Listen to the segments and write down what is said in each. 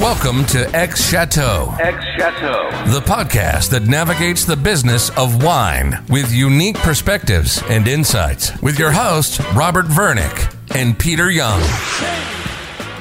Welcome to Ex Chateau, Ex Chateau. the podcast that navigates the business of wine with unique perspectives and insights. With your hosts, Robert Vernick and Peter Yeung.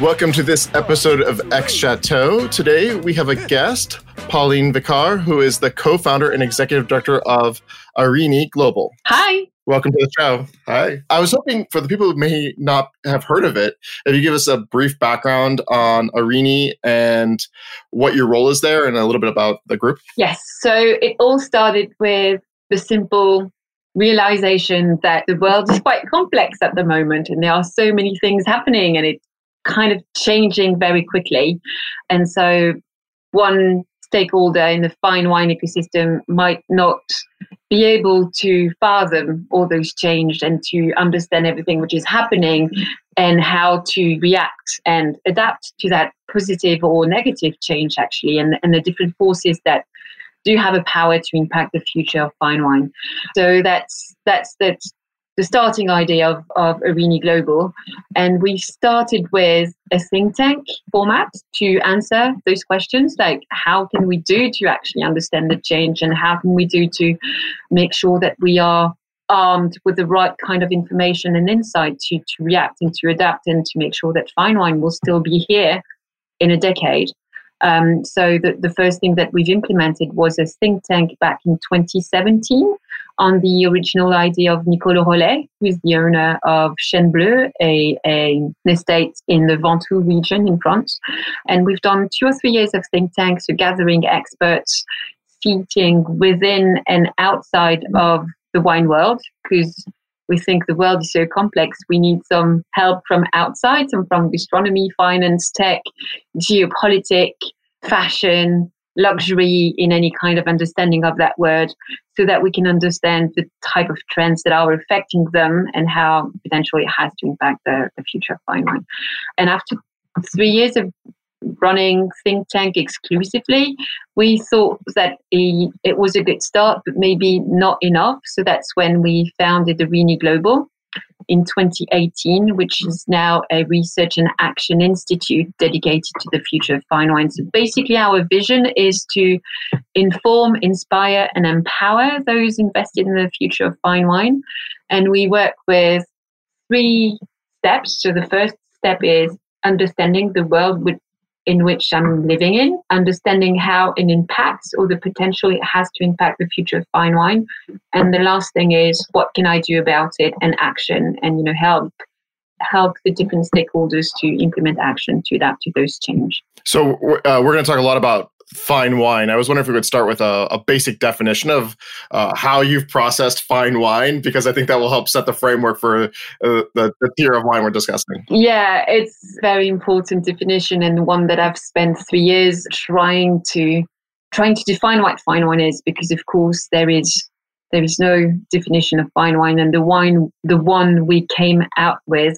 Welcome to this episode of Ex Chateau. Today we have a guest, Pauline Vicard, who is the co founder and executive director of Areni Global. Hi. Welcome to the show. Hi. I was hoping for the people who may not have heard of it, if you give us a brief background on Areni and what your role is there and a little bit about the group. Yes. So it all started with the simple realization that the world is quite complex at the moment and there are so many things happening and it's kind of changing very quickly. And so one stakeholder in the fine wine ecosystem might not be able to fathom all those change and to understand everything which is happening and how to react and adapt to that positive or negative change actually and, and the different forces that do have a power to impact the future of fine wine. So that's that's that's the starting idea of, of Areni Global. And we started with a think tank format to answer those questions like how can we do to actually understand the change and how can we do to make sure that we are armed with the right kind of information and insight to, to react and to adapt and to make sure that fine wine will still be here in a decade. Um, so the, the first thing that we've implemented was a think tank back in 2017 on the original idea of Nicole Rolet, who is the owner of Chêne Bleu, a, a, an estate in the Ventoux region in France. And we've done two or three years of think tanks, so gathering experts, seating within and outside of the wine world, because we think the world is so complex. We need some help from outside, some from gastronomy, finance, tech, geopolitics, fashion, luxury in any kind of understanding of that word so that we can understand the type of trends that are affecting them and how potentially it has to impact the, the future of fine wine. And after three years of running think tank exclusively we thought that it was a good start but maybe not enough so that's when we founded Areni Global in 2018, which is now a research and action institute dedicated to the future of fine wine. So basically, our vision is to inform, inspire, and empower those invested in the future of fine wine. And we work with three steps. So the first step is understanding the world with in which I'm living in, understanding how it impacts or the potential it has to impact the future of fine wine. And the last thing is what can I do about it and action and you know help help the different stakeholders to implement action to adapt to those change. So uh, we're going to talk a lot about fine wine. I was wondering if we could start with a, a basic definition of uh, how you've processed fine wine, because I think that will help set the framework for uh, the, the tier of wine we're discussing. Yeah, it's very important definition and one that I've spent three years trying to trying to define what fine wine is, because of course there is there is no definition of fine wine, and the wine the one we came out with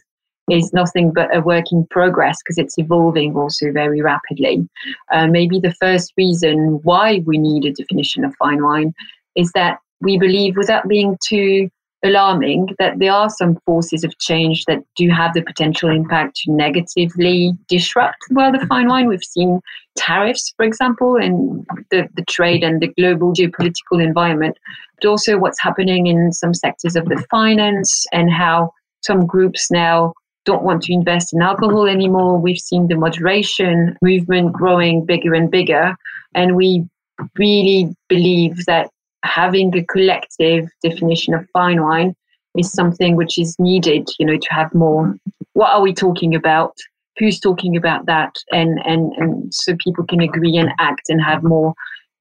is nothing but a work in progress because it's evolving also very rapidly. Uh, maybe the first reason why we need a definition of fine wine is that we believe, without being too alarming, that there are some forces of change that do have the potential impact to negatively disrupt the world of fine wine. We've seen tariffs, for example, and the, the trade and the global geopolitical environment, but also what's happening in some sectors of the finance and how some groups now don't want to invest in alcohol anymore. We've seen the moderation movement growing bigger and bigger. And we really believe that having a collective definition of fine wine is something which is needed, you know, to have more. What are we talking about? Who's talking about that? And and and so people can agree and act and have more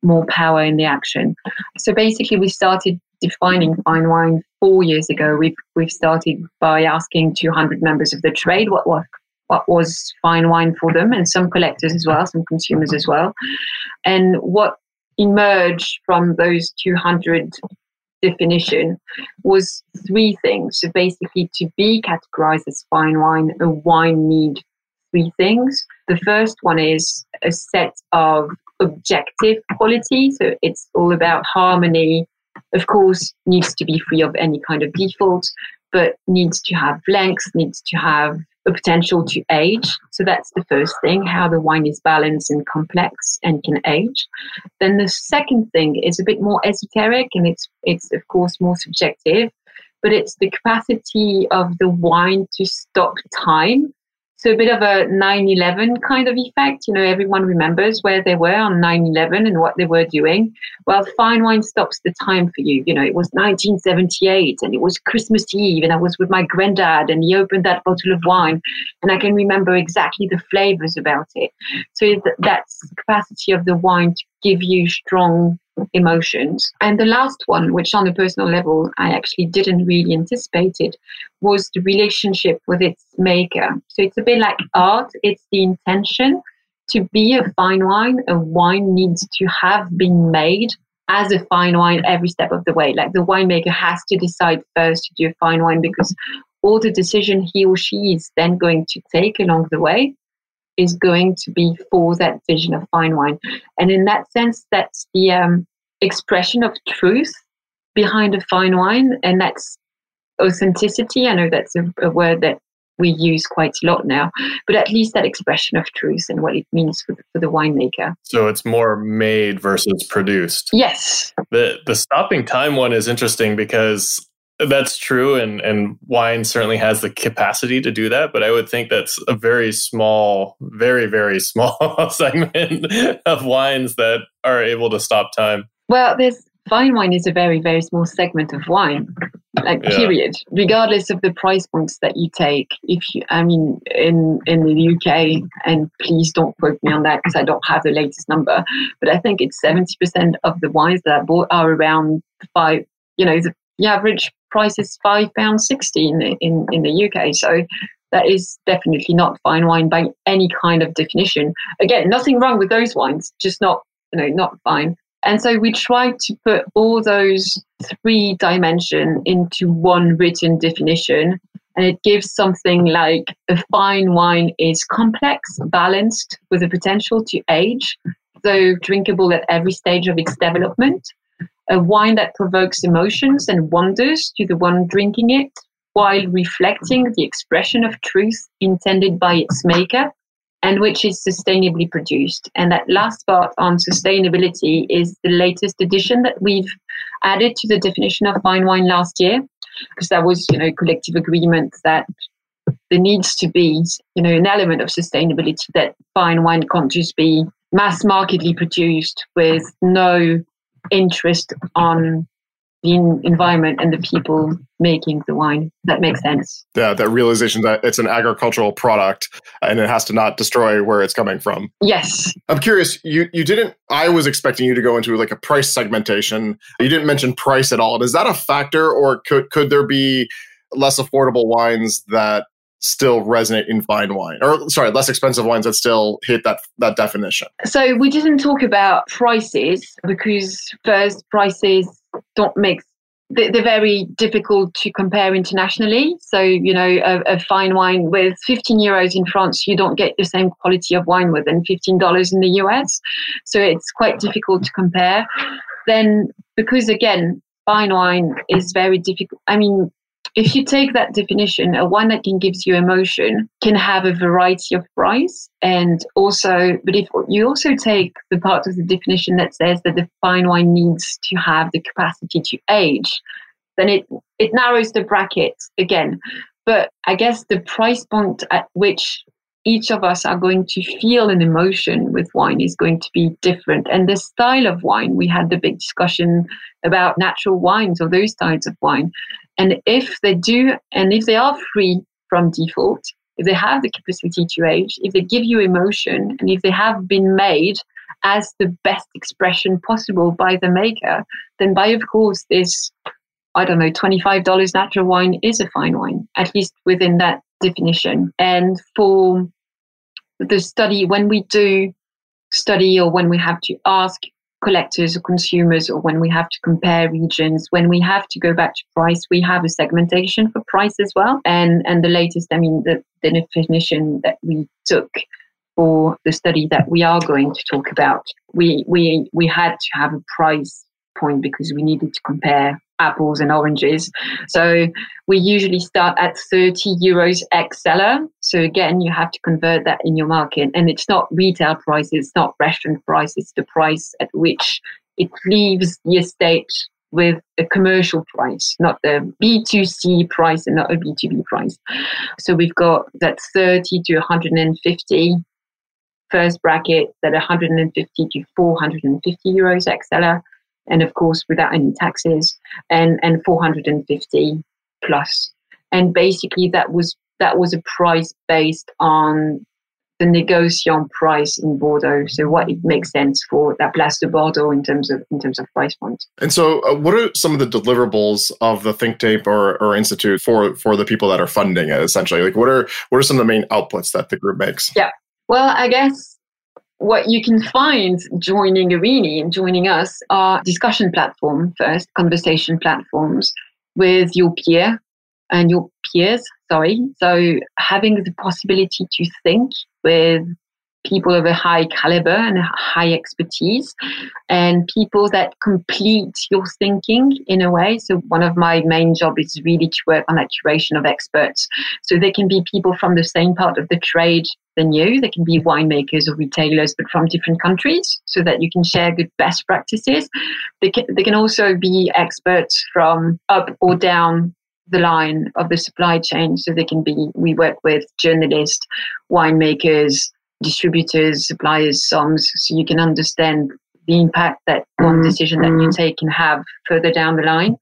more power in the action. So basically, we started defining fine wine four years ago. We've we've started by asking 200 members of the trade what what what was fine wine for them, and some collectors as well, some consumers as well, and what emerged from those 200 definition was three things. So basically, to be categorized as fine wine, a wine need three things. The first one is a set of objective quality. So it's all about harmony, of course, needs to be free of any kind of default, but needs to have length, needs to have a potential to age. So that's the first thing, how the wine is balanced and complex and can age. Then the second thing is a bit more esoteric and it's it's of course more subjective, but it's the capacity of the wine to stop time so a bit of a 9-11 kind of effect. You know, everyone remembers where they were on 9-11 and what they were doing. Well, fine wine stops the time for you. You know, it was 1978 and it was Christmas Eve and I was with my granddad and he opened that bottle of wine and I can remember exactly the flavors about it. So that's the capacity of the wine to give you strong emotions. And the last one, which on a personal level I actually didn't really anticipate it, was the relationship with its maker. So it's a bit like art, it's the intention. To be a fine wine, a wine needs to have been made as a fine wine every step of the way. Like the winemaker has to decide first to do a fine wine because all the decision he or she is then going to take along the way is going to be for that vision of fine wine. And in that sense, that's the um, expression of truth behind a fine wine, and that's authenticity. I know that's a, a word that we use quite a lot now, but at least that expression of truth and what it means for the, for the winemaker. So it's more made versus produced. Yes. The the stopping time one is interesting because that's true, and and wine certainly has the capacity to do that. But I would think that's a very small, very very small segment of wines that are able to stop time. Well, there's fine wine is a very very small segment of wine like yeah. period regardless of the price points that you take if you i mean in in the uk and please don't quote me on that because i don't have the latest number but i think it's 70% of the wines that are bought are around five you know the average price is five pounds 60 in, in in the uk so that is definitely not fine wine by any kind of definition again nothing wrong with those wines just not you know not fine and so we try to put all those three dimension into one written definition. And it gives something like a fine wine is complex, balanced, with a potential to age, though drinkable at every stage of its development. A wine that provokes emotions and wonders to the one drinking it, while reflecting the expression of truth intended by its maker and which is sustainably produced. And that last part on sustainability is the latest addition that we've added to the definition of fine wine last year, because that was, you know, collective agreement that there needs to be, you know, an element of sustainability that fine wine can't just be mass markedly produced with no interest on the environment and the people making the wine. That makes sense. Yeah, that realization that it's an agricultural product and it has to not destroy where it's coming from. Yes. I'm curious, you you didn't I was expecting you to go into like a price segmentation. You didn't mention price at all. Is that a factor or could could there be less affordable wines that still resonate in fine wine or sorry less expensive wines that still hit that that definition so we didn't talk about prices because first prices don't make they're very difficult to compare internationally. So, you know, a, a, fine wine with 15 euros in France, you don't get the same quality of wine within $15 in the US. So it's quite difficult to compare. Then, because again, fine wine is very difficult. I mean, if you take that definition, a wine that can gives you emotion can have a variety of price. And also, but if you also take the part of the definition that says that the fine wine needs to have the capacity to age, then it, it narrows the bracket again. But I guess the price point at which each of us are going to feel an emotion with wine is going to be different. And the style of wine, we had the big discussion about natural wines or those types of wine. And if they do, and if they are free from default, if they have the capacity to age, if they give you emotion, and if they have been made as the best expression possible by the maker, then by of course this, I don't know, $25 natural wine is a fine wine, at least within that definition. And for the study, when we do study or when we have to ask collectors or consumers or when we have to compare regions when we have to go back to price we have a segmentation for price as well. And and the latest i mean the, the definition that we took for the study that we are going to talk about we we we had to have a price point because we needed to compare apples and oranges. So we usually start at 30 euros ex cellar. So again, you have to convert that in your market. And it's not retail price, it's not restaurant price, it's the price at which it leaves the estate with a commercial price, not the B2C price and not a B2B price. So we've got that 30 to 150 first bracket, that 150 to 450 euros ex cellar, and of course without any taxes, and, and 450 plus. And basically that was that was a price based on the negociant price in Bordeaux. So what it makes sense for that Place de Bordeaux in terms of in terms of price point. And so, uh, what are some of the deliverables of the think tank or, or institute for for the people that are funding it? Essentially, like what are what are some of the main outputs that the group makes? Yeah. Well, I guess what you can find joining Areni and joining us are discussion platform first, conversation platforms with your peer and your peers. Sorry. So having the possibility to think with people of a high caliber and high expertise and people that complete your thinking in a way. So one of my main job is really to work on that curation of experts. So they can be people from the same part of the trade than you. They can be winemakers or retailers but from different countries so that you can share good best practices. They can, they can also be experts from up or down the line of the supply chain. So they can be, we work with journalists, winemakers, distributors, suppliers, songs, so you can understand the impact that one mm-hmm. decision that you mm-hmm. take can have further down the line.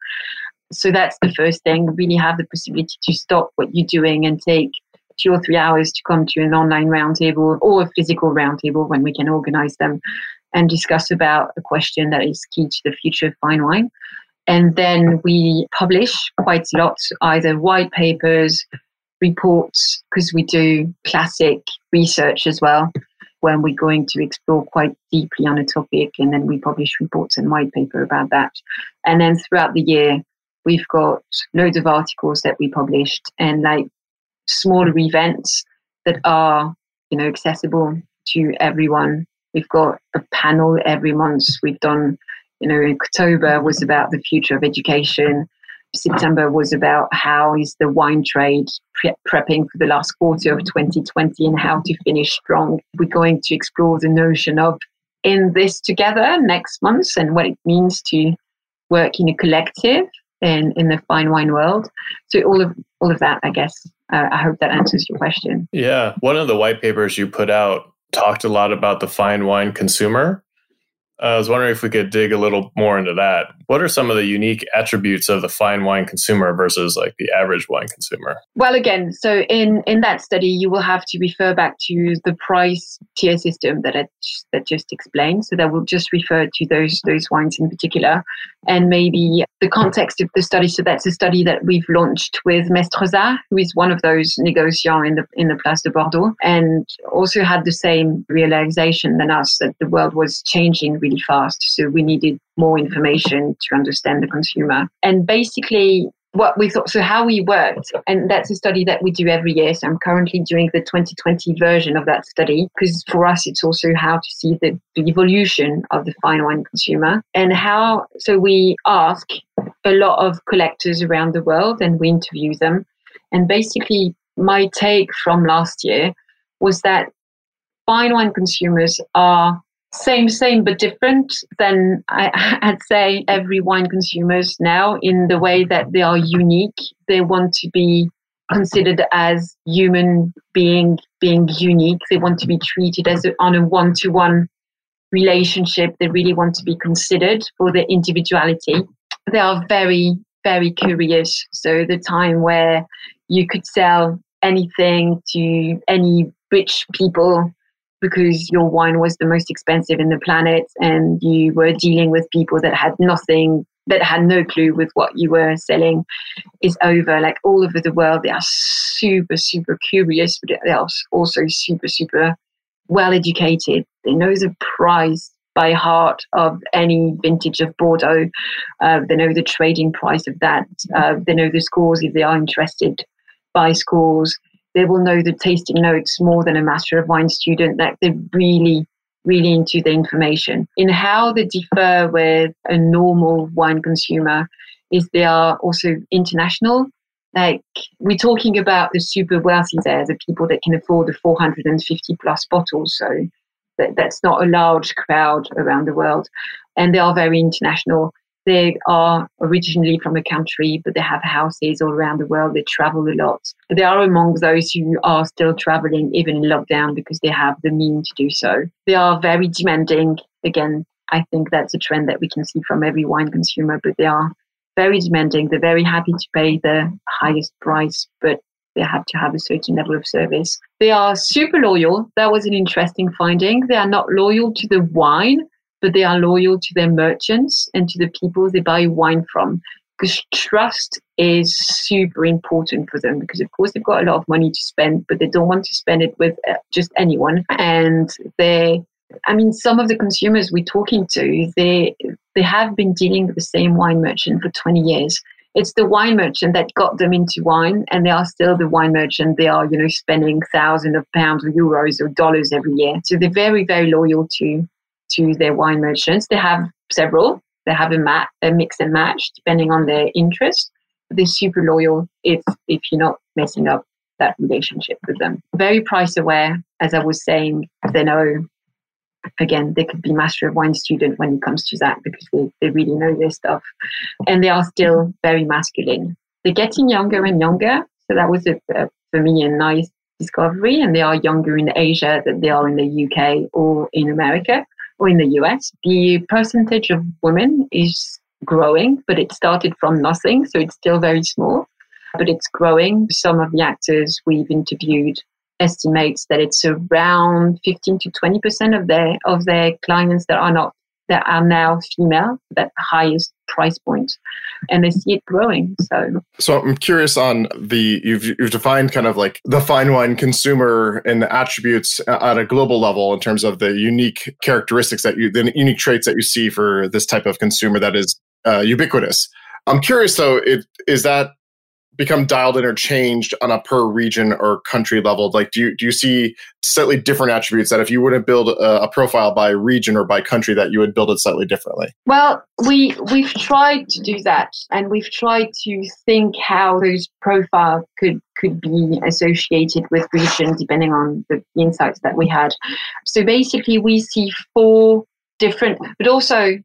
So that's the first thing. Really have the possibility to stop what you're doing and take two or three hours to come to an online roundtable or a physical roundtable when we can organize them and discuss about a question that is key to the future of fine wine. And then we publish quite a lot, either white papers, reports, because we do classic research as well when we're going to explore quite deeply on a topic. And then we publish reports and white paper about that. And then throughout the year, we've got loads of articles that we published and like smaller events that are, you know, accessible to everyone. We've got a panel every month. We've done you know, October was about the future of education. September was about how is the wine trade pre- prepping for the last quarter of 2020 and how to finish strong. We're going to explore the notion of in this together next month and what it means to work in a collective in, in the fine wine world. So all of all of that, I guess. Uh, I hope that answers your question. Yeah, one of the white papers you put out talked a lot about the fine wine consumer Uh, I was wondering if we could dig a little more into that. What are some of the unique attributes of the fine wine consumer versus like the average wine consumer? Well, again, so in in that study, you will have to refer back to the price tier system that I that just explained. So that will just refer to those those wines in particular, and maybe the context of the study. So that's a study that we've launched with Mestre who is one of those negociants in the in the Place de Bordeaux, and also had the same realization than us that the world was changing really fast. So we needed more information to understand the consumer. And basically, what we thought, so how we worked, and that's a study that we do every year. So I'm currently doing the 2020 version of that study because for us, it's also how to see the, the evolution of the fine wine consumer and how, so we ask a lot of collectors around the world and we interview them. And basically, my take from last year was that fine wine consumers are same, same, but different than I, I'd say every wine consumers now in the way that they are unique. They want to be considered as human being being unique. They want to be treated as a, on a one to one relationship. They really want to be considered for their individuality. They are very, very curious. So the time where you could sell anything to any rich people because your wine was the most expensive in the planet and you were dealing with people that had nothing that had no clue with what you were selling is over like all over the world they are super super curious but they are also super super well educated they know the price by heart of any vintage of Bordeaux. Uh, they know the trading price of that. Uh, they know the scores if they are interested by scores they will know the tasting notes more than a master of wine student that they're really really into the information in how they differ with a normal wine consumer is they are also international. Like we're talking about the super wealthy there, the people that can afford the 450 plus bottles. So that, that's not a large crowd around the world. And they are very international. They are originally from a country, but they have houses all around the world. They travel a lot. But They are among those who are still traveling even in lockdown because they have the means to do so. They are very demanding. Again, I think that's a trend that we can see from every wine consumer, but they are very demanding. They're very happy to pay the highest price, but they have to have a certain level of service. They are super loyal. That was an interesting finding. They are not loyal to the wine, but they are loyal to their merchants and to the people they buy wine from. Because trust is super important for them because, of course, they've got a lot of money to spend, but they don't want to spend it with uh, just anyone. And they I mean, some of the consumers we're talking to, they they have been dealing with the same wine merchant for 20 years. It's the wine merchant that got them into wine, and they are still the wine merchant. They are, you know, spending thousands of pounds or euros or dollars every year. So they're very, very loyal to to their wine merchants. They have several. They have a, a mix and match depending on their interest. They're super loyal if if you're not messing up that relationship with them. Very price aware, as I was saying. They know again, they could be master of wine student when it comes to that because they, they really know their stuff. And they are still very masculine. They're getting younger and younger. So that was, a, a, for me, a nice discovery. And they are younger in Asia than they are in the UK or in America or in the US. The percentage of women is growing, but it started from nothing. So it's still very small, but it's growing. Some of the actors we've interviewed estimates that it's around 15 to 20 percent of their of their clients that are not that are now female that highest price point and they see it growing so. So i'm curious on the you've you've defined kind of like the fine wine consumer and the attributes at a global level in terms of the unique characteristics that you the unique traits that you see for this type of consumer that is uh, ubiquitous. I'm curious though it, is that become dialed in or changed on a per region or country level? Like, do you do you see slightly different attributes that if you wouldn't build a, a, profile by region or by country, that you would build it slightly differently? Well, we we've tried to do that, and we've tried to think how those profiles could could be associated with region depending on the insights that we had. So basically, we see four different, but also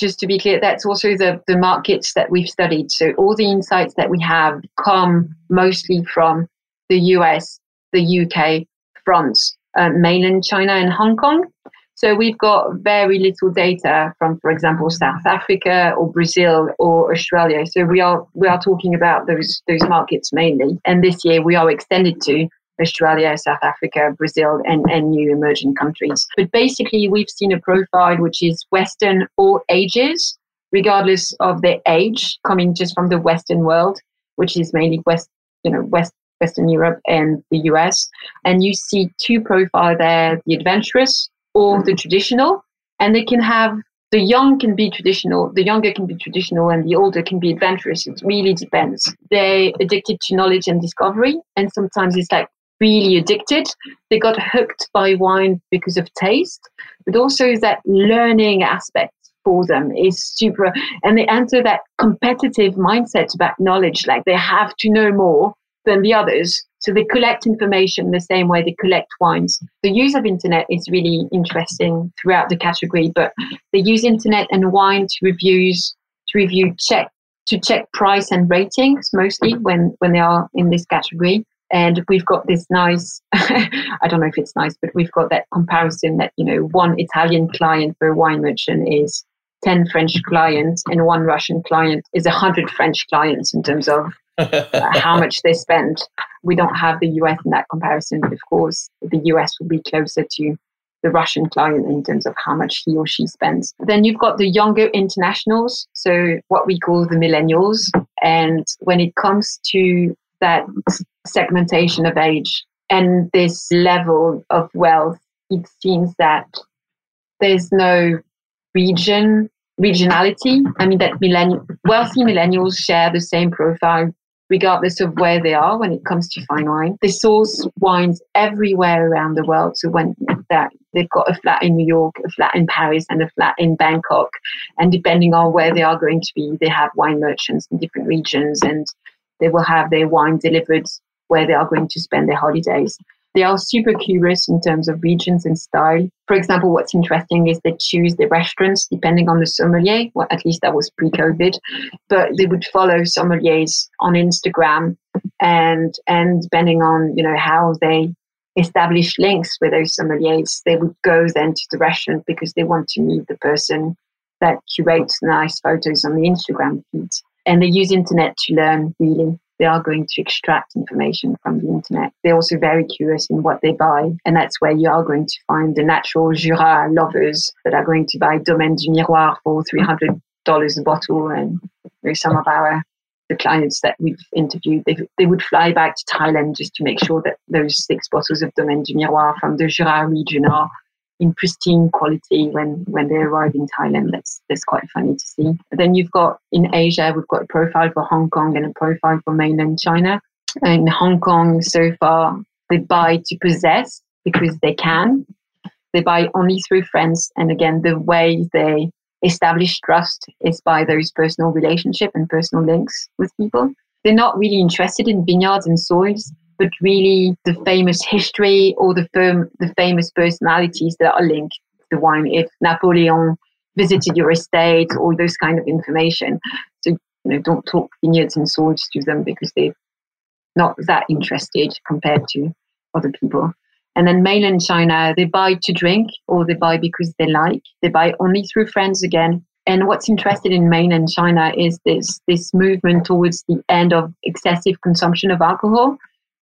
just to be clear, that's also the, the markets that we've studied. So all the insights that we have come mostly from the US, the UK, France, uh, mainland China, and Hong Kong. So we've got very little data from, for example, South Africa or Brazil or Australia. So we are we are talking about those those markets mainly. And this year we are extended to Australia, South Africa, Brazil, and, and new emerging countries. But basically, we've seen a profile which is Western all ages, regardless of their age, coming just from the Western world, which is mainly West, you know, West Western Europe and the US. And you see two profiles there: the adventurous or the traditional, and they can have the young can be traditional, the younger can be traditional, and the older can be adventurous. It really depends. They're addicted to knowledge and discovery, and sometimes it's like really addicted. They got hooked by wine because of taste, but also that learning aspect for them is super. And they enter that competitive mindset about knowledge, like they have to know more than the others. So they collect information the same way they collect wines. The use of internet is really interesting throughout the category, but they use internet and wine to reviews, to review check, to check price and ratings mostly when, when they are in this category and we've got this nice i don't know if it's nice but we've got that comparison that you know one italian client for a wine merchant is 10 french clients and one russian client is 100 french clients in terms of uh, how much they spend we don't have the us in that comparison but of course the us will be closer to the Russian client in terms of how much he or she spends. Then you've got the younger internationals, so what we call the millennials. And when it comes to that segmentation of age and this level of wealth, it seems that there's no region regionality. I mean that millennial wealthy millennials share the same profile regardless of where they are when it comes to fine wine. They source wines everywhere around the world. So when that they've got a flat in New York, a flat in Paris, and a flat in Bangkok. And depending on where they are going to be, they have wine merchants in different regions and they will have their wine delivered where they are going to spend their holidays. They are super curious in terms of regions and style. For example, what's interesting is they choose the restaurants depending on the sommelier. Well, at least that was pre-COVID, but they would follow sommeliers on Instagram, and and depending on you know how they establish links with those sommeliers, they would go then to the restaurant because they want to meet the person that curates nice photos on the Instagram feed. And they use internet to learn really they are going to extract information from the internet. They're also very curious in what they buy. And that's where you are going to find the natural Jura lovers that are going to buy Domaine du Miroir for $300 a bottle. And some of our the clients that we've interviewed, they, they would fly back to Thailand just to make sure that those six bottles of Domaine du Miroir from the Jura region are in pristine quality when when they arrive in Thailand. That's that's quite funny to see. then you've got in Asia, we've got a profile for Hong Kong and a profile for mainland China. In Hong Kong, so far, they buy to possess because they can. They buy only through friends, and again, the way they establish trust is by those personal relationship and personal links with people. They're not really interested in vineyards and soils but really the famous history or the firm, the famous personalities that are linked to the wine. If Napoleon visited your estate, all those kind of information. So you know, don't talk vineyards and swords to them because they're not that interested compared to other people. And then mainland China, they buy to drink or they buy because they like. They buy only through friends again. And what's interesting in mainland China is this this movement towards the end of excessive consumption of alcohol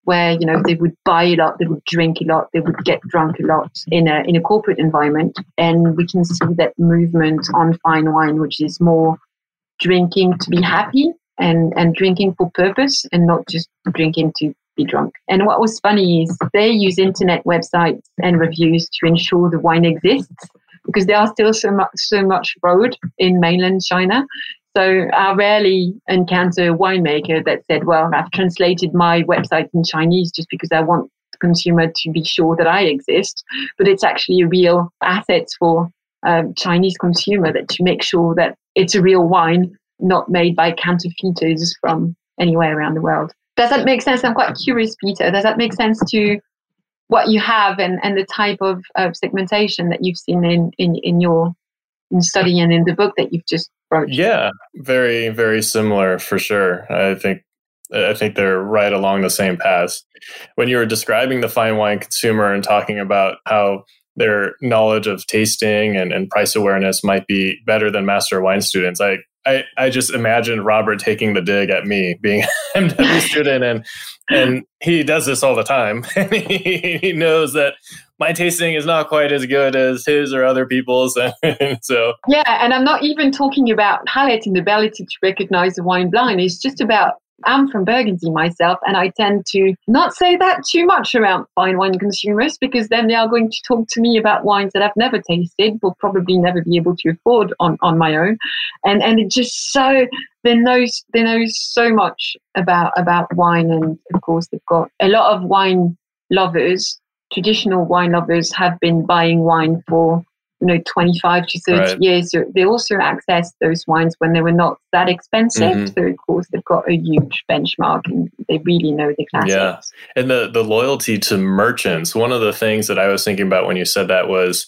where you know they would buy a lot, they would drink a lot, they would get drunk a lot in a in a corporate environment, and we can see that movement on fine wine, which is more drinking to be happy and and drinking for purpose, and not just drinking to be drunk. And what was funny is they use internet websites and reviews to ensure the wine exists because there are still so much so much fraud in mainland China. So I rarely encounter a winemaker that said, well, I've translated my website in Chinese just because I want the consumer to be sure that I exist. But it's actually a real asset for um, Chinese consumer that to make sure that it's a real wine, not made by counterfeiters from anywhere around the world. Does that make sense? I'm quite curious, Peter. Does that make sense to what you have and, and the type of, of segmentation that you've seen in, in, in your study and in the book that you've just wrote? Yeah, very, very similar for sure. I think I think they're right along the same paths. When you were describing the fine wine consumer and talking about how their knowledge of tasting and, and price awareness might be better than master wine students, I, I, I just imagined Robert taking the dig at me being an MW student and and he does this all the time. he knows that my tasting is not quite as good as his or other people's. so yeah, and I'm not even talking about and the ability to recognize the wine blind. It's just about I'm from Burgundy myself, and I tend to not say that too much around fine wine consumers because then they are going to talk to me about wines that I've never tasted, will probably never be able to afford on, on my own, and and it just so they know they know so much about about wine, and of course they've got a lot of wine lovers traditional wine lovers have been buying wine for you know 25 to 30 right. years. So they also accessed those wines when they were not that expensive. Mm-hmm. so of course they've got a huge benchmark and they really know the classics. Yeah. And the the loyalty to merchants one of the things that i was thinking about when you said that was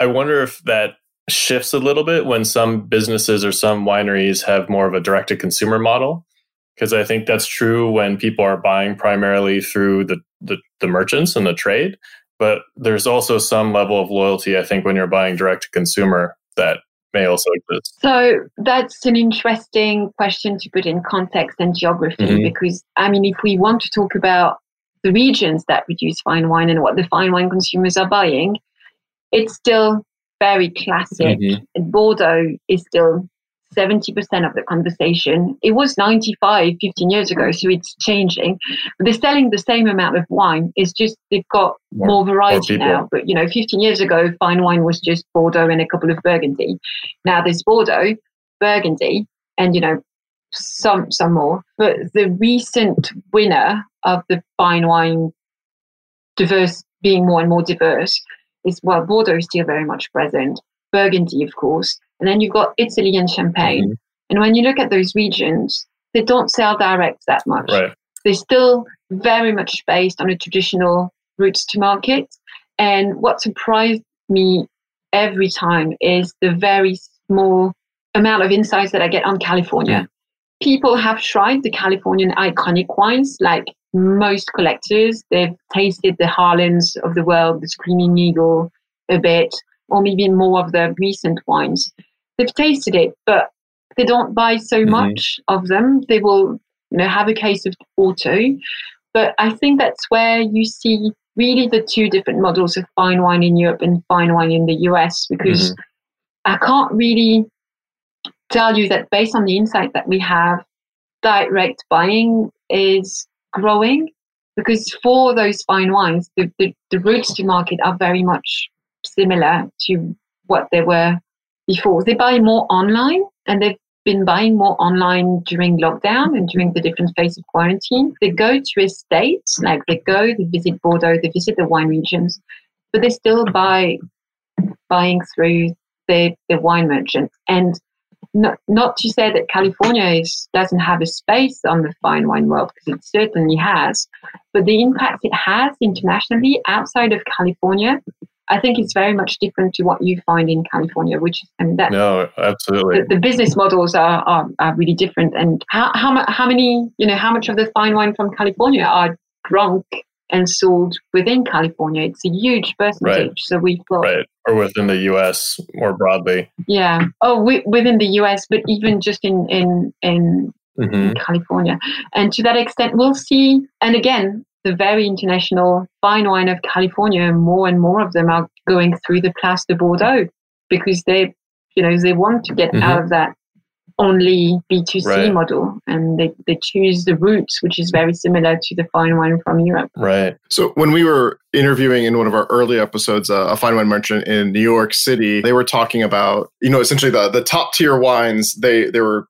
i wonder if that shifts a little bit when some businesses or some wineries have more of a direct to consumer model. Because I think that's true when people are buying primarily through the, the, the merchants and the trade. But there's also some level of loyalty, I think, when you're buying direct to consumer that may also exist. So that's an interesting question to put in context and geography mm-hmm. because, I mean, if we want to talk about the regions that produce fine wine and what the fine wine consumers are buying, it's still very classic. Mm-hmm. Bordeaux is still 70% of the conversation. It was 95 15 years ago, so it's changing. But they're selling the same amount of wine. It's just they've got more, more variety more now. But, you know, 15 years ago, fine wine was just Bordeaux and a couple of Burgundy. Now there's Bordeaux, Burgundy, and, you know, some some more. But the recent winner of the fine wine diverse being more and more diverse is well, Bordeaux is still very much present, Burgundy, of course, and then you've got Italy and Champagne. Mm-hmm. And when you look at those regions, they don't sell direct that much. Right. They're still very much based on a traditional routes to market. And what surprised me every time is the very small amount of insights that I get on California. People have tried the Californian iconic wines, like most collectors. They've tasted the Harlans of the world, the Screaming Eagle a bit, or maybe more of the recent wines. They've tasted it, but they don't buy so mm-hmm. much of them. They will, you know, have a case of auto. But I think that's where you see really the two different models of fine wine in Europe and fine wine in the US because mm-hmm. I can't really tell you that based on the insight that we have, direct buying is growing because for those fine wines, the, the, the routes to market are very much similar to what they were before. They buy more online and they've been buying more online during lockdown and during the different phases of quarantine. They go to estates, like they go, they visit Bordeaux, they visit the wine regions, but they still buy buying through the, the wine merchants. And not, not to say that California is, doesn't have a space on the fine wine world, because it certainly has, but the impact it has internationally outside of California I think it's very much different to what you find in California, which is, and that no, absolutely. The, the business models are, are, are really different. And how how how many you know how much of the fine wine from California are drunk and sold within California? It's a huge percentage. Right. So we've got right or within the U.S. more broadly. Yeah. Oh, we, within the U.S., but even just in in in Mm-hmm. California. And to that extent, we'll see. And again, the very international fine wine of California, and more and more of them are going through the Place de Bordeaux because they, you know, they want to get mm-hmm. out of that only B2C right. model and they, they choose the routes, which is very similar to the fine wine from Europe. Right. So when we were interviewing in one of our early episodes uh, a fine wine merchant in New York City, they were talking about, you know, essentially the, the top tier wines, they, they were,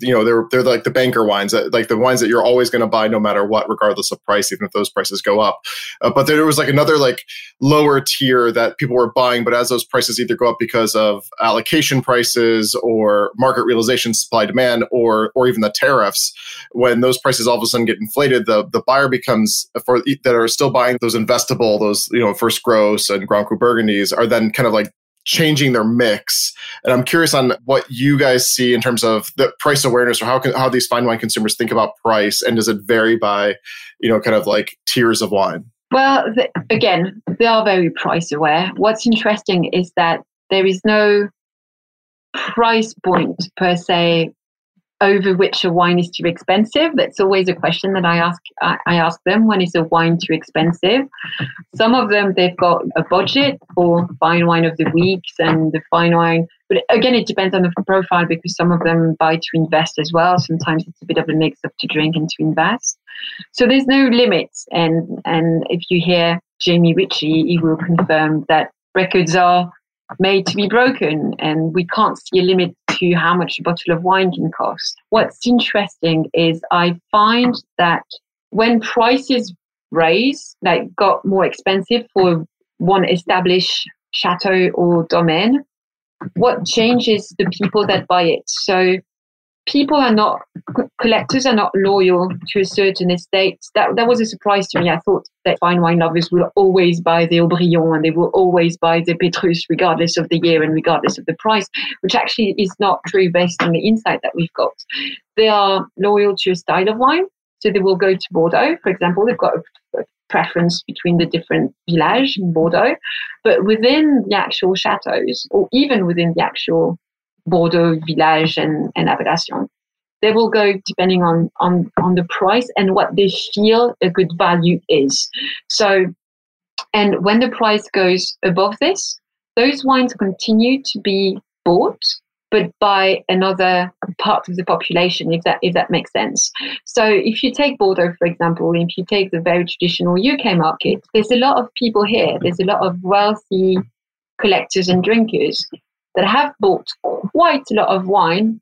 you know, they're, they're like the banker wines, that, like the wines that you're always going to buy no matter what, regardless of price, even if those prices go up. Uh, but there was like another like lower tier that people were buying, but as those prices either go up because of allocation prices or market realization, supply demand or or even the tariffs when those prices all of a sudden get inflated the the buyer becomes for that are still buying those investable those you know first growths and grand cru burgundies are then kind of like changing their mix. And i'm curious on what you guys see in terms of the price awareness or how can, how these fine wine consumers think about price and does it vary by you know kind of like tiers of wine? Well the, again they are very price aware. What's interesting is that there is no price point per se over which a wine is too expensive. That's always a question that I ask. I ask them when is a wine too expensive. Some of them they've got a budget for fine wine of the weeks and the fine wine. But again, it depends on the profile because some of them buy to invest as well. Sometimes it's a bit of a mix of to drink and to invest. So there's no limits. And and if you hear Jamie Ritchie, he will confirm that records are made to be broken and we can't see a limit to how much a bottle of wine can cost. What's interesting is I find that when prices raise, like got more expensive for one established chateau or domain, what changes the people that buy it? So people are not collectors are not loyal to a certain estate. That that was a surprise to me. I thought that fine wine lovers will always buy the Haut-Brion and they will always buy the Petrus regardless of the year and regardless of the price, which actually is not true based on the insight that we've got. They are loyal to a style of wine, so they will go to Bordeaux, for example. They've got a, a preference between the different villages in Bordeaux, but within the actual chateaus, or even within the actual Bordeaux, Village, and, and Appellation. They will go depending on, on, on the price and what they feel a good value is. So, and when the price goes above this, those wines continue to be bought but by another part of the population, if that if that makes sense. So if you take Bordeaux, for example, if you take the very traditional UK market, there's a lot of people here. There's a lot of wealthy collectors and drinkers that have bought quite a lot of wine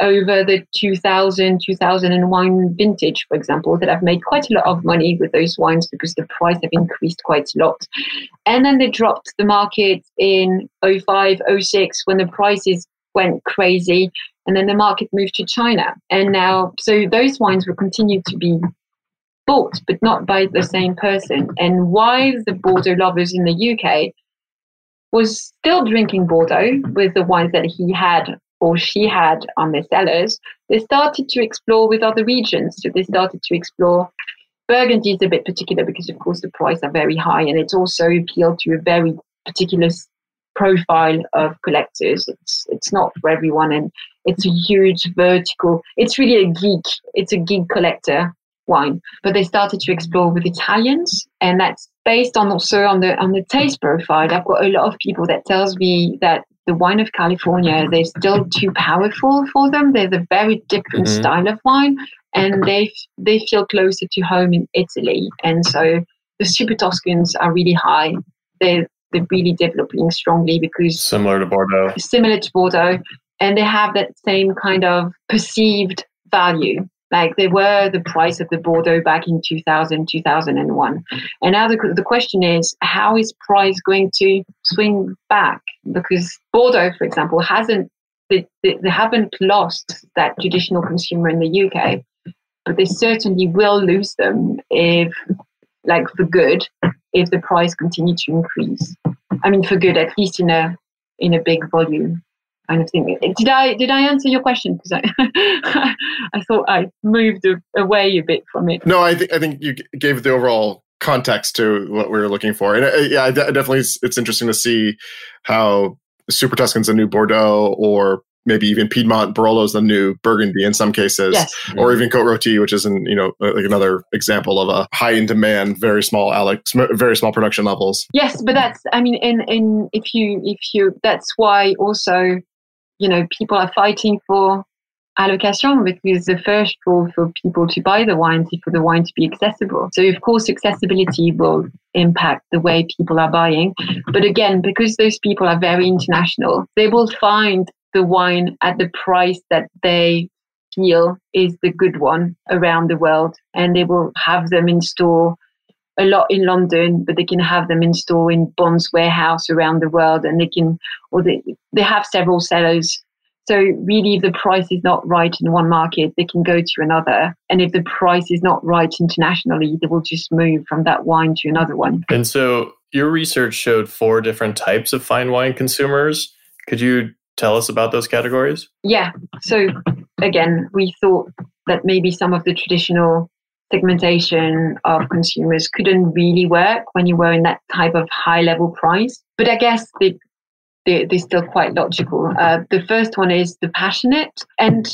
over the 2000, 2001 vintage, for example, that have made quite a lot of money with those wines because the price have increased quite a lot. And then they dropped the market in 05, 06 when the prices went crazy. And then the market moved to China. And now, so those wines will continue to be bought, but not by the same person. And why the Bordeaux lovers in the UK was still drinking Bordeaux with the wines that he had or she had on their cellars, they started to explore with other regions. So they started to explore. Burgundy is a bit particular because, of course, the prices are very high, and it's also appealed to a very particular profile of collectors. It's it's not for everyone, and it's a huge vertical. It's really a geek. It's a geek collector wine. But they started to explore with Italians, and that's based on also on the on the taste profile. I've got a lot of people that tells me that the wine of California, they're still too powerful for them. They're a very different mm-hmm. style of wine, and they they feel closer to home in Italy. And so the Super Tuscans are really high. They're they're really developing strongly because similar to Bordeaux, similar to Bordeaux, and they have that same kind of perceived value like they were the price of the Bordeaux back in 2000, 2001. And now the, the question is, how is price going to swing back? Because Bordeaux, for example, hasn't, they, they, they haven't lost that traditional consumer in the UK, but they certainly will lose them if, like for good, if the price continue to increase. I mean, for good, at least in a in a big volume kind of thing. Did I did I answer your question? Because I I thought I moved away a bit from it. No, I think I think you gave the overall context to what we were looking for, and uh, yeah, definitely it's interesting to see how Super Tuscan's a new Bordeaux, or maybe even Piedmont Barolo's the new Burgundy in some cases, yes. or even Côte Rôtie, which is an, you know uh, like another example of a high in demand, very small Alex, very small production levels. Yes, but that's I mean, in in if you if you that's why also you know, people are fighting for allocation because the first rule for people to buy the wine is for the wine to be accessible. So of course accessibility will impact the way people are buying. But again, because those people are very international, they will find the wine at the price that they feel is the good one around the world and they will have them in store a lot in London, but they can have them in store in bonded warehouse around the world, and they can, or they they have several cellars. So really, if the price is not right in one market, they can go to another, and if the price is not right internationally, they will just move from that wine to another one. And so, your research showed four different types of fine wine consumers. Could you tell us about those categories? Yeah. So again, we thought that maybe some of the traditional segmentation of consumers couldn't really work when you were in that type of high level price. But I guess they, they, they're still quite logical. Uh, the first one is the passionate. And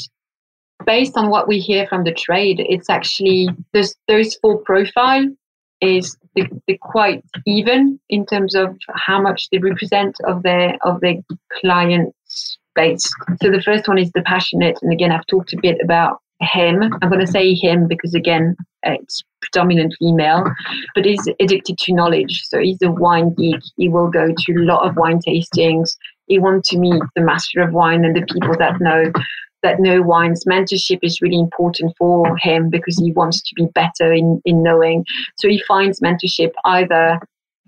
based on what we hear from the trade, it's actually those, those four profile is the, the quite even in terms of how much they represent of their of their client base. So the first one is the passionate, and again, I've talked a bit about him. I'm going to say him because again, it's predominantly male, but he's addicted to knowledge. So he's a wine geek. He will go to a lot of wine tastings. He wants to meet the master of wine and the people that know that know wines. Mentorship is really important for him because he wants to be better in, in knowing. So he finds mentorship either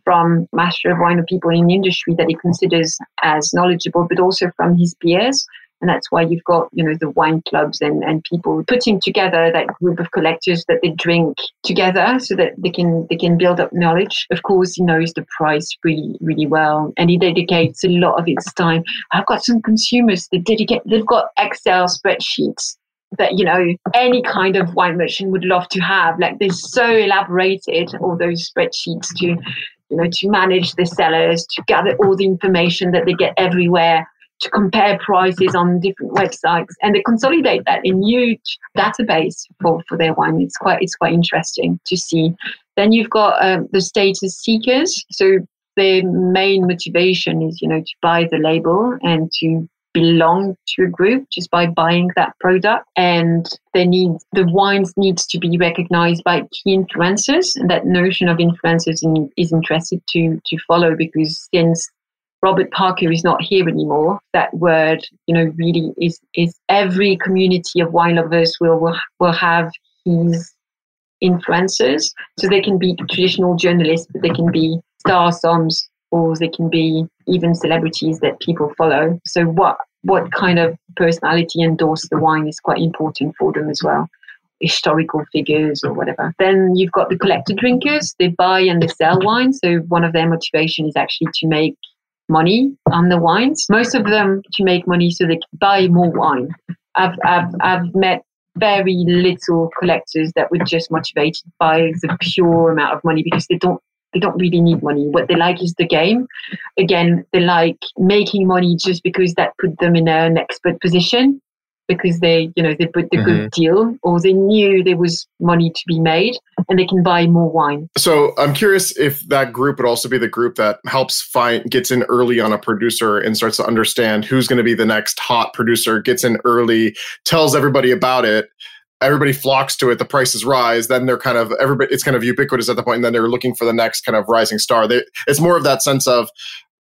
from master of wine or people in the industry that he considers as knowledgeable, but also from his peers. And that's why you've got, you know, the wine clubs and, and people putting together that group of collectors that they drink together so that they can they can build up knowledge. Of course, he knows the price really, really well. And he dedicates a lot of his time. I've got some consumers that dedicate they've got Excel spreadsheets that you know any kind of wine merchant would love to have like they're so elaborated all those spreadsheets to you know to manage the cellars to gather all the information that they get everywhere to compare prices on different websites and they consolidate that in huge database for, for their wine. It's quite it's quite interesting to see. Then you've got um, the status seekers. So their main motivation is, you know, to buy the label and to belong to a group just by buying that product and they need the wines needs to be recognized by key influencers and that notion of influencers in, is interested to to follow because since Robert Parker is not here anymore, that word, you know, really is is every community of wine lovers will will, will have his influencers. So they can be traditional journalists, but they can be star somms, or they can be even celebrities that people follow. So what what kind of personality endorse the wine is quite important for them as well historical figures or whatever. Then you've got the collector drinkers. They buy and they sell wine. So one of their motivation is actually to make money on the wines. Most of them to make money so they can buy more wine. I've, I've, I've met very little collectors that were just motivated by the pure amount of money because they don't they don't really need money. What they like is the game. Again, they like making money just because that put them in an expert position because they, you know, they put the mm-hmm. good deal or they knew there was money to be made and they can buy more wine. So I'm curious if that group would also be the group that helps find, gets in early on a producer and starts to understand who's going to be the next hot producer, gets in early, tells everybody about it everybody flocks to it the prices rise then they're kind of everybody it's kind of ubiquitous at the point and then they're looking for the next kind of rising star they, it's more of that sense of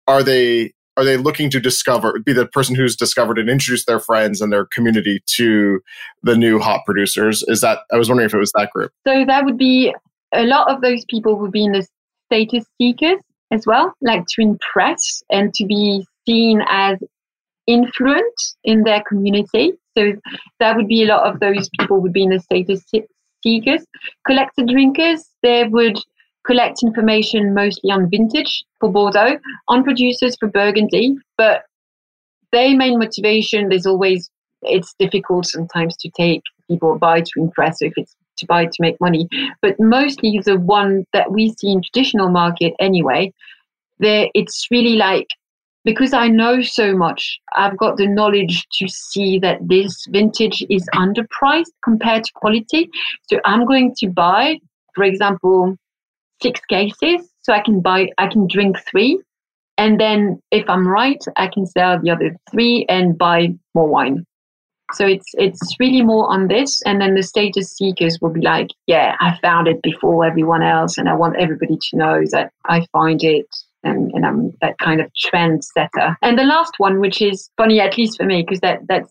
are they are they looking to discover be the person who's discovered and introduced their friends and their community to the new hot producers? Is that i was wondering if it was that group. So that would be a lot of those people would be in the status seekers as well like to impress and to be seen as influent in their community. So that would be a lot of those people would be in the status seekers. Collector drinkers they would collect information mostly on vintage for Bordeaux, on producers for Burgundy, but their main motivation, there's always, it's difficult sometimes to take people buy to impress if it's to buy to make money, but mostly the one that we see in traditional market anyway, there it's really like because I know so much, I've got the knowledge to see that this vintage is underpriced compared to quality. So I'm going to buy, for example, six cases. So I can buy, I can drink three. And then if I'm right, I can sell the other three and buy more wine. So it's it's really more on this, and then the status seekers will be like, yeah, I found it before everyone else, and I want everybody to know that I find it, and, and I'm that kind of trendsetter. And the last one, which is funny at least for me, because that that's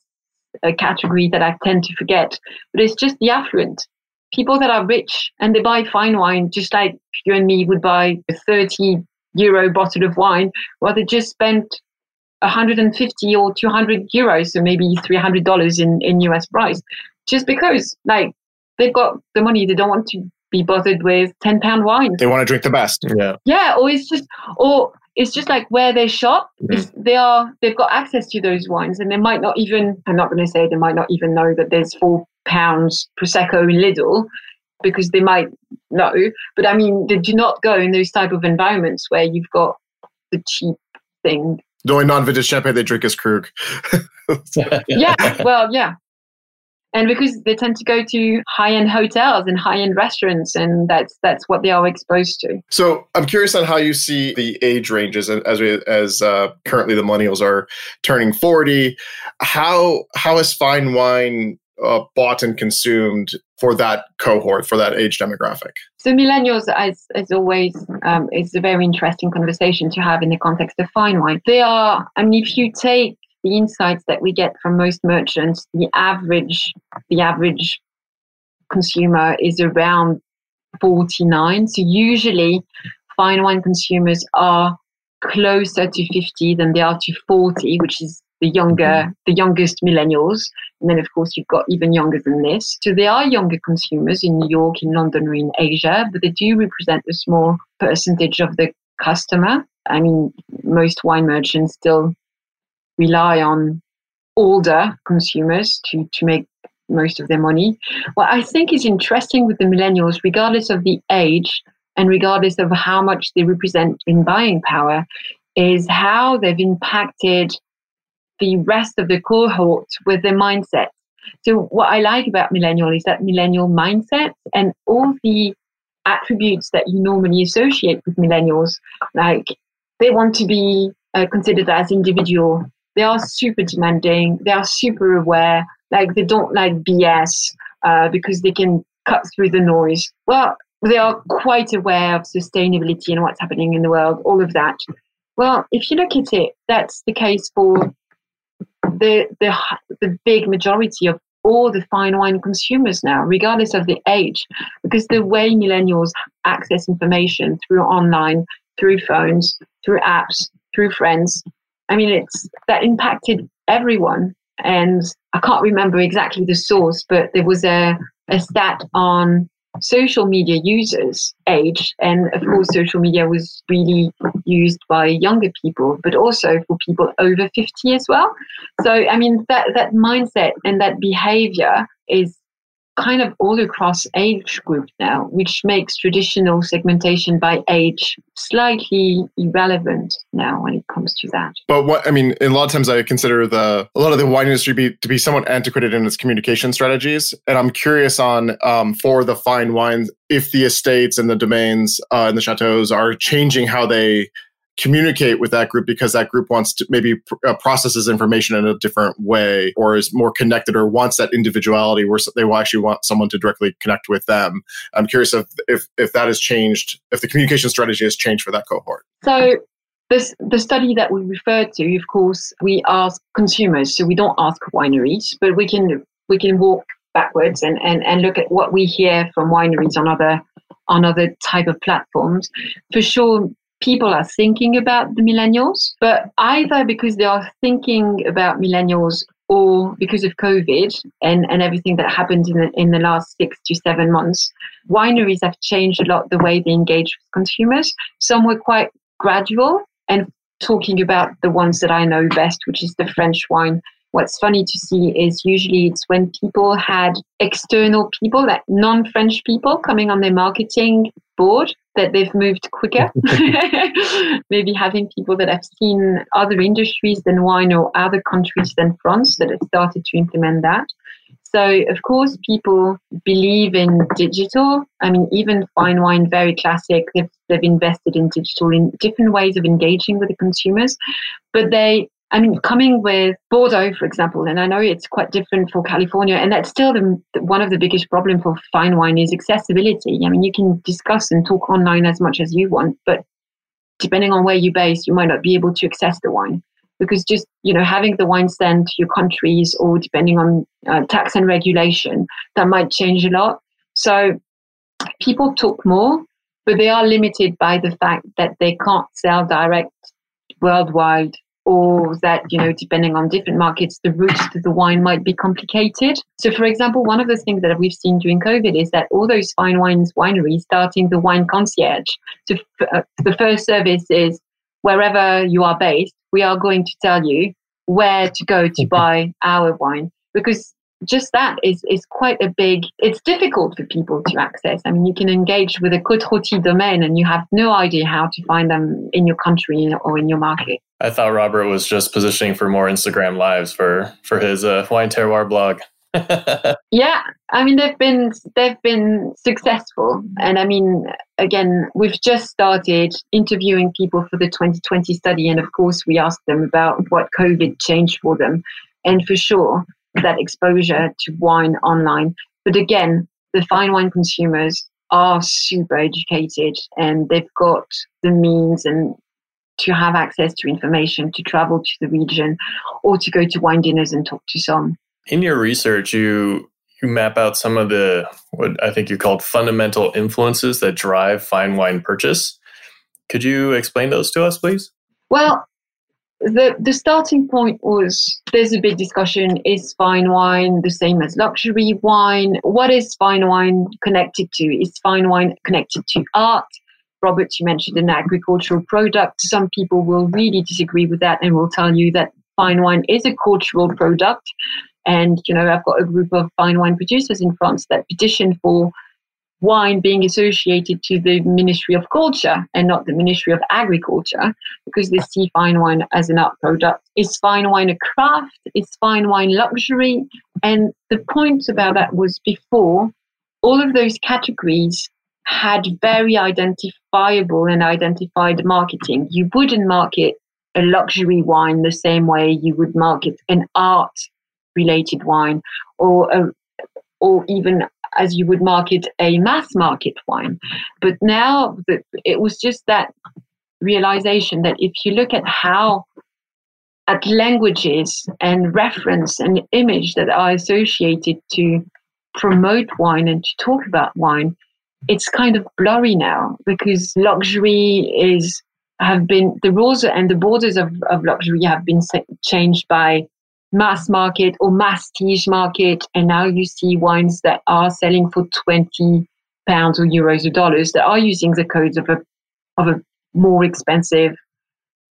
a category that I tend to forget, but it's just the affluent people that are rich and they buy fine wine, just like you and me would buy a 30 euro bottle of wine, well, they just spent 150 or 200 euros, so maybe $300 in, in US price, just because, like, they've got the money. They don't want to be bothered with 10 pound wine. They want to drink the best. Yeah. Yeah. Or it's just, or it's just like where they shop mm-hmm. they are they've got access to those wines and they might not even i'm not going to say they might not even know that there's four pounds prosecco in lidl because they might know. But i mean they do not go in those type of environments where you've got the cheap thing. The only non-vintage champagne they drink is krug. Yeah well yeah. And because they tend to go to high-end hotels and high-end restaurants and that's that's what they are exposed to. So i'm curious on how you see the age ranges as we as uh, currently the millennials are turning 40 how how is fine wine uh, bought and consumed for that cohort for that age demographic so millennials as as always um, is a very interesting conversation to have in the context of fine wine they are i mean if you take the insights that we get from most merchants, the average the average consumer is around 49. So usually fine wine consumers are closer to 50 than they are to 40, which is the younger mm-hmm. the youngest millennials. And then of course you've got even younger than this. So there are younger consumers in New York, in London, or in Asia, but they do represent a small percentage of the customer. I mean, most wine merchants still rely on older consumers to, to make most of their money. What I think is interesting with the millennials, regardless of the age and regardless of how much they represent in buying power, is how they've impacted the rest of the cohort with their mindset. So, what I like about millennial is that millennial mindset and all the attributes that you normally associate with millennials, like they want to be uh, considered as individual they are super demanding. They are super aware. Like they don't like BS uh, because they can cut through the noise. Well, they are quite aware of sustainability and what's happening in the world, all of that. Well, if you look at it, that's the case for the the the big majority of all the fine wine consumers now, regardless of the age, because the way millennials access information through online, through phones, through apps, through friends, I mean, it's that impacted everyone. And I can't remember exactly the source, but there was a, a stat on social media users age and of course social media was really used by younger people but also for people over 50 as well. So i mean that that mindset and that behavior is kind of all across age group now, which makes traditional segmentation by age slightly irrelevant now when it comes to that. But what I mean, a lot of times I consider the a lot of the wine industry be, to be somewhat antiquated in its communication strategies, and I'm curious on um, for the fine wines if the estates and the domains uh, and the chateaus are changing how they communicate with that group because that group wants to maybe uh, processes information in a different way or is more connected or wants that individuality where they will actually want someone to directly connect with them. I'm curious if, if, if that has changed, if the communication strategy has changed for that cohort. So this, the study that we referred to, of course, we ask consumers, so we don't ask wineries, but we can we can walk backwards and, and, and look at what we hear from wineries on other on other type of platforms. For sure, people are thinking about the millennials, but either because they are thinking about millennials or because of COVID and, and everything that happened in the, in the last six to seven months, wineries have changed a lot the way they engage with consumers. Some were quite gradual and talking about the ones that I know best, which is the French wine. What's funny to see is usually it's when people had external people, like non French people, coming on their marketing board that they've moved quicker. Maybe having people that have seen other industries than wine or other countries than France that have started to implement that. So, of course, people believe in digital. I mean, even fine wine, very classic, they've, they've invested in digital in different ways of engaging with the consumers. But they I mean, coming with Bordeaux, for example, and I know it's quite different for California, and that's still the, one of the biggest problem for fine wine is accessibility. I mean, you can discuss and talk online as much as you want, but depending on where you're based, you might not be able to access the wine because just you know having the wine sent to your countries or depending on uh, tax and regulation, that might change a lot. So people talk more, but they are limited by the fact that they can't sell direct worldwide or that, you know, depending on different markets, the route to the wine might be complicated. So, for example, one of the things that we've seen during COVID is that all those fine wines wineries starting the wine concierge. So, uh, the first service is wherever you are based, we are going to tell you where to go to buy our wine because just that is is quite a big it's difficult for people to access i mean you can engage with a Côte Rôtie domain and you have no idea how to find them in your country or in your market i thought robert was just positioning for more instagram lives for for his uh, wine terroir blog. Yeah i mean they've been they've been successful. And i mean again we've just started interviewing people for the 2020 study. And of course we asked them about what covid changed for them. And for sure that exposure to wine online. But again, the fine wine consumers are super educated and they've got the means and to have access to information to travel to the region or to go to wine dinners and talk to some. In your research, you you map out some of the what I think you called fundamental influences that drive fine wine purchase. Could you explain those to us, please? Well, the the starting point was there's a big discussion is fine wine the same as luxury wine what is fine wine connected to is fine wine connected to art robert you mentioned an agricultural product some people will really disagree with that and will tell you that fine wine is a cultural product and you know i've got a group of fine wine producers in france that petition for wine being associated to the Ministry of Culture and not the Ministry of Agriculture because they see fine wine as an art product. Is fine wine a craft? Is fine wine luxury? And the point about that was before, all of those categories had very identifiable and identified marketing. You wouldn't market a luxury wine the same way you would market an art related wine or a, or even as you would market a mass market wine. But now it was just that realization that if you look at how at languages and reference and image that are associated to promote wine and to talk about wine, it's kind of blurry now because luxury is have been the rules and the borders of, of luxury have been changed by mass market or masstige market and now you see wines that are selling for 20 pounds or euros or dollars that are using the codes of a of a more expensive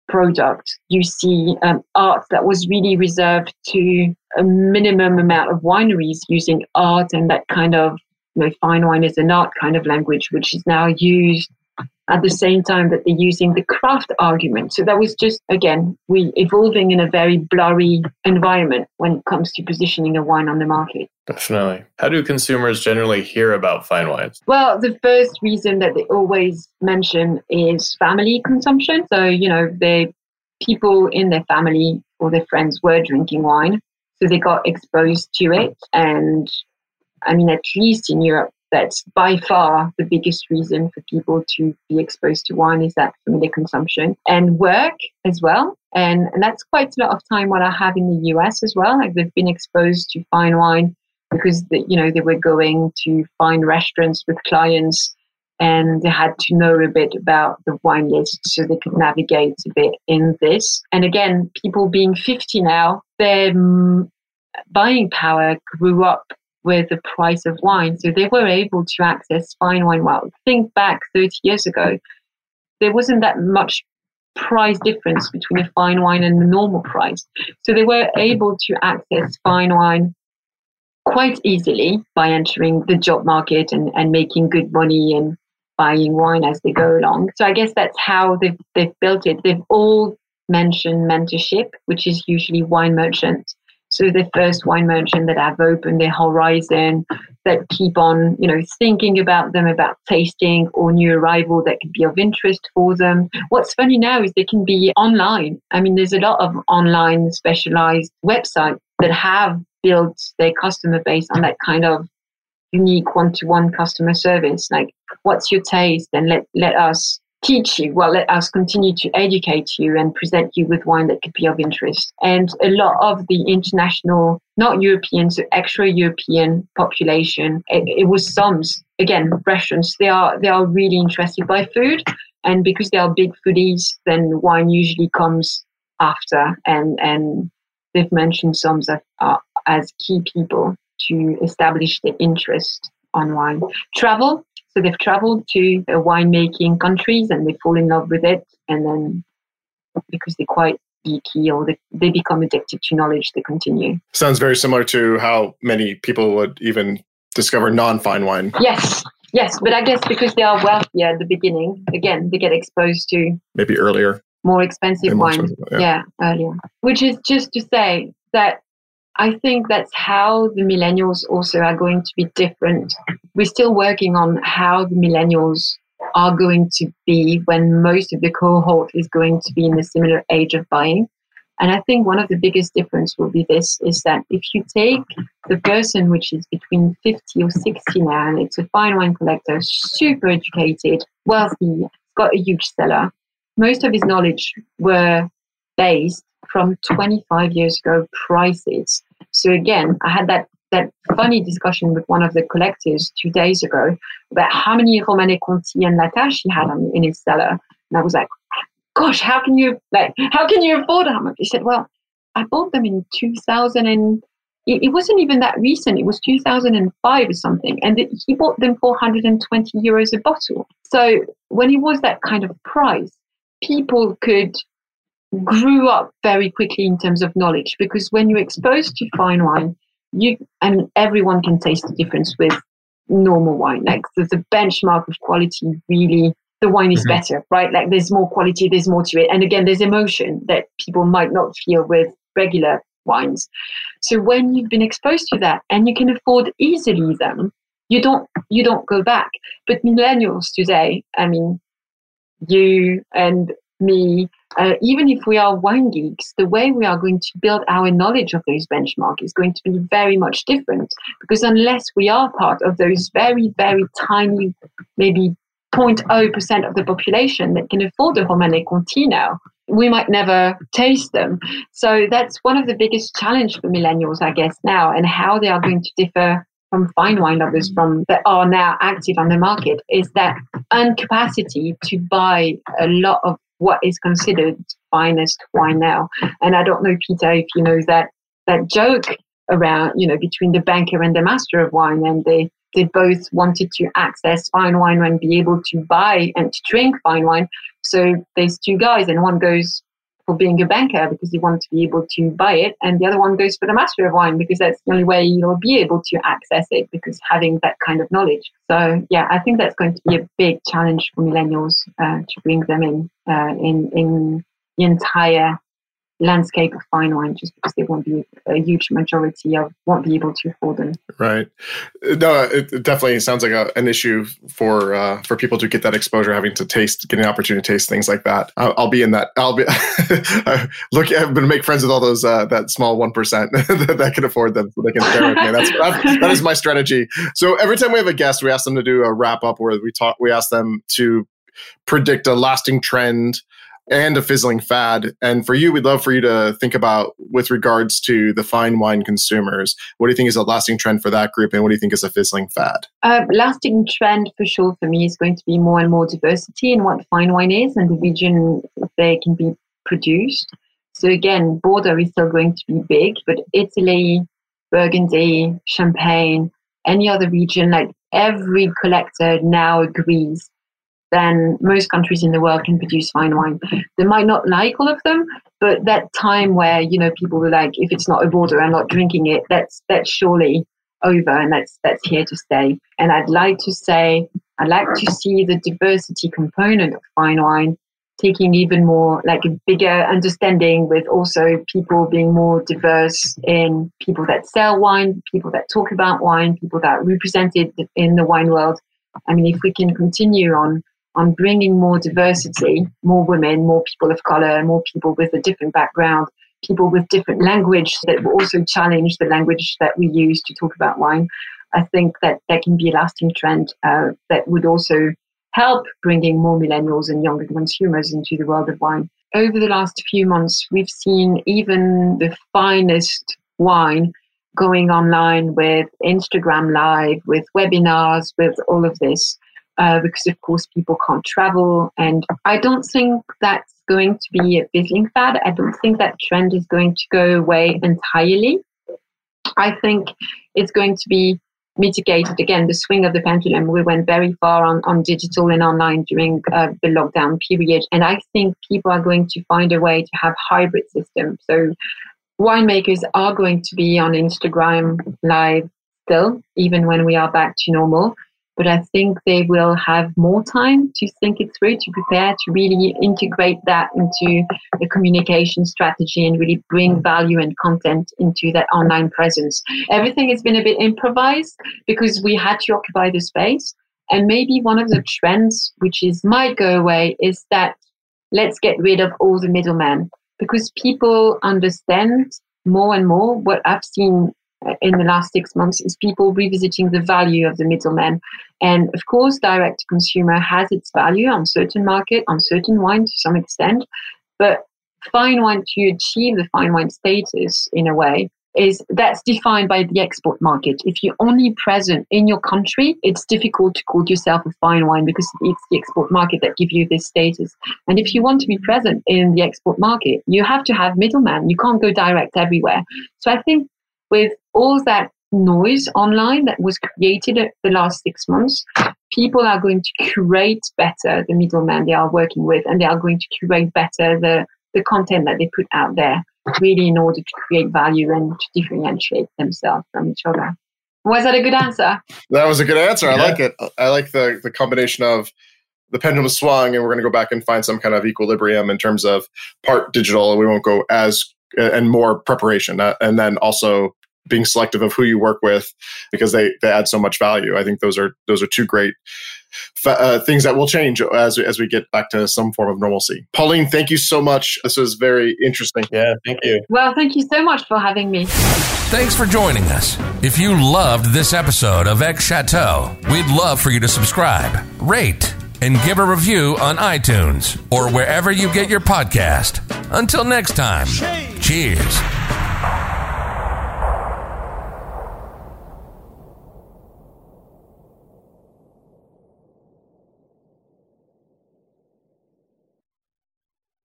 product. You see um, art that was really reserved to a minimum amount of wineries using art and that kind of know, fine wine is an art kind of language, which is now used at the same time that they're using the craft argument. So that was just, again, we evolving in a very blurry environment when it comes to positioning a wine on the market. Definitely. How do consumers generally hear about fine wines? Well, the first reason that they always mention is family consumption. So, you know, the people in their family or their friends were drinking wine. So they got exposed to it. And I mean, at least in Europe, that's by far the biggest reason for people to be exposed to wine is that familiar consumption and work as well. And, and that's quite a lot of time what I have in the US as well. Like they've been exposed to fine wine because the, you know they were going to fine restaurants with clients and they had to know a bit about the wine list so they could navigate a bit in this. And again, people being 50 now, their buying power grew up with the price of wine. So they were able to access fine wine. Well, think back 30 years ago, there wasn't that much price difference between a fine wine and the normal price. So they were able to access fine wine quite easily by entering the job market and, and making good money and buying wine as they go along. So I guess that's how they've, they've built it. They've all mentioned mentorship, which is usually wine merchants. So the first wine merchant that have opened their horizon, that keep on, you know, thinking about them, about tasting or new arrival that could be of interest for them. What's funny now is they can be online. I mean, there's a lot of online specialized websites that have built their customer base on that kind of unique one-to-one customer service. Like, what's your taste? And let let us teach you. Well, let us continue to educate you and present you with wine that could be of interest. And a lot of the international, not European, so extra-European population, it, it was somms again restaurants. They are they are really interested by food, and because they are big foodies, then wine usually comes after. And and they've mentioned somms as key people to establish the interest on wine. Travel, so they've traveled to winemaking countries and they fall in love with it, and then because they're quite geeky or they, they become addicted to knowledge, they continue. Sounds very similar to how many people would even discover non-fine wine. Yes, yes, but I guess because they are wealthy at the beginning, again, they get exposed to maybe earlier more expensive wine. Yeah. yeah, earlier. Which is just to say that I think that's how the millennials also are going to be different. We're still working on how the millennials are going to be when most of the cohort is going to be in a similar age of buying. And I think one of the biggest difference will be this is that if you take the person which is between 50 or 60 now, and it's a fine wine collector, super educated, wealthy, got a huge cellar, most of his knowledge were based from 25 years ago prices. So again, I had that that funny discussion with one of the collectors two days ago about how many Romanée Conti and La Tâche he had on, in his cellar. And I was like, gosh, how can you like how can you afford them? He said, Well, I bought them in 2000 and it, it wasn't even that recent. It was 2005 or something. And it, he bought them for 120 euros a bottle. So when it was that kind of price, people could grew up very quickly in terms of knowledge because when you're exposed to fine wine, you and everyone can taste the difference with normal wine. Like there's a benchmark of quality really the wine is mm-hmm. better, right? Like there's more quality, there's more to it. And again, there's emotion that people might not feel with regular wines. So when you've been exposed to that and you can afford easily them, you don't you don't go back. But millennials today, I mean, you and me, uh, even if we are wine geeks, the way we are going to build our knowledge of those benchmarks is going to be very much different because unless we are part of those very, very tiny, maybe 0.0% of the population that can afford a Romanée Conti now. We might never taste them. So that's one of the biggest challenge for millennials, I guess, now, and how they are going to differ from fine wine lovers from that are now active on the market is that incapacity to buy a lot of what is considered finest wine now. And I don't know, Peter, if you know that that joke around, you know, between the banker and the master of wine, and they they both wanted to access fine wine and be able to buy and to drink fine wine. So there's two guys, and one goes for being a banker because you want to be able to buy it, and the other one goes for the master of wine because that's the only way you'll be able to access it because having that kind of knowledge. So yeah, I think that's going to be a big challenge for millennials uh, to bring them in uh, in in the entire landscape of fine wine just because they won't be a huge majority of won't be able to afford them. Right. No, it definitely sounds like a, an issue for uh, for people to get that exposure, having to taste, getting an opportunity to taste things like that. I'll, I'll be in that. I'll be look. I'm to make friends with all those uh, that small one percent that, that can afford them, so they can share with me. That's that is my strategy. So every time we have a guest, we ask them to do a wrap up where we talk. We ask them to predict a lasting trend and a fizzling fad. And for you, we'd love for you to think about with regards to the fine wine consumers. What do you think is a lasting trend for that group, and what do you think is a fizzling fad? Uh, lasting trend for sure for me is going to be more and more diversity in what fine wine is and the region they can be produced. So again, Bordeaux is still going to be big, but Italy, Burgundy, Champagne, any other region, like every collector now agrees then most countries in the world can produce fine wine. They might not like all of them, but that time where you know people were like, if it's not a Bordeaux, I'm not drinking it. That's that's surely over, and that's that's here to stay. And I'd like to say, I'd like to see the diversity component of fine wine taking even more like a bigger understanding with also people being more diverse in people that sell wine people that talk about wine people that are represented in the wine world i mean if we can continue on on bringing more diversity, more women, more people of color, more people with a different background, people with different language that will also challenge the language that we use to talk about wine. I think that that can be a lasting trend uh, that would also help bringing more millennials and younger consumers into the world of wine. Over the last few months, we've seen even the finest wine going online with Instagram Live, with webinars, with all of this uh, because of course people can't travel. And I don't think that's going to be a fizzling fad. I don't think that trend is going to go away entirely. I think it's going to be mitigated again the swing of the pendulum we went very far on, on digital and online during uh, the lockdown period and i think people are going to find a way to have hybrid systems so winemakers are going to be on instagram live still even when we are back to normal but I think they will have more time to think it through, to prepare, to really integrate that into the communication strategy and really bring value and content into that online presence. Everything has been a bit improvised because we had to occupy the space. And maybe one of the trends which is might go away is that let's get rid of all the middlemen because people understand more and more what I've seen in the last six months is people revisiting the value of the middleman. And of course, direct to consumer has its value on certain market, on certain wine to some extent, but fine wine to achieve the fine wine status in a way is that's defined by the export market. If you're only present in your country, it's difficult to call yourself a fine wine because it's the export market that give you this status. And if you want to be present in the export market, you have to have middleman. You can't go direct everywhere. So I think with all that noise online that was created at the last six months, people are going to curate better the middleman they are working with, and they are going to curate better the, the content that they put out there, really in order to create value and to differentiate themselves from each other. Was that a good answer? That was a good answer. I like it. I like the the combination of the pendulum swung, and we're going to go back and find some kind of equilibrium in terms of part digital. And we won't go as and more preparation, uh, and then also being selective of who you work with because they, they add so much value. I think those are those are two great uh, things that will change as as we get back to some form of normalcy. Pauline, thank you so much. This was very interesting. Yeah, thank you. Well, thank you so much for having me. Thanks for joining us. If you loved this episode of Ex Chateau, we'd love for you to subscribe, rate and give a review on iTunes or wherever you get your podcast. Until next time, cheers.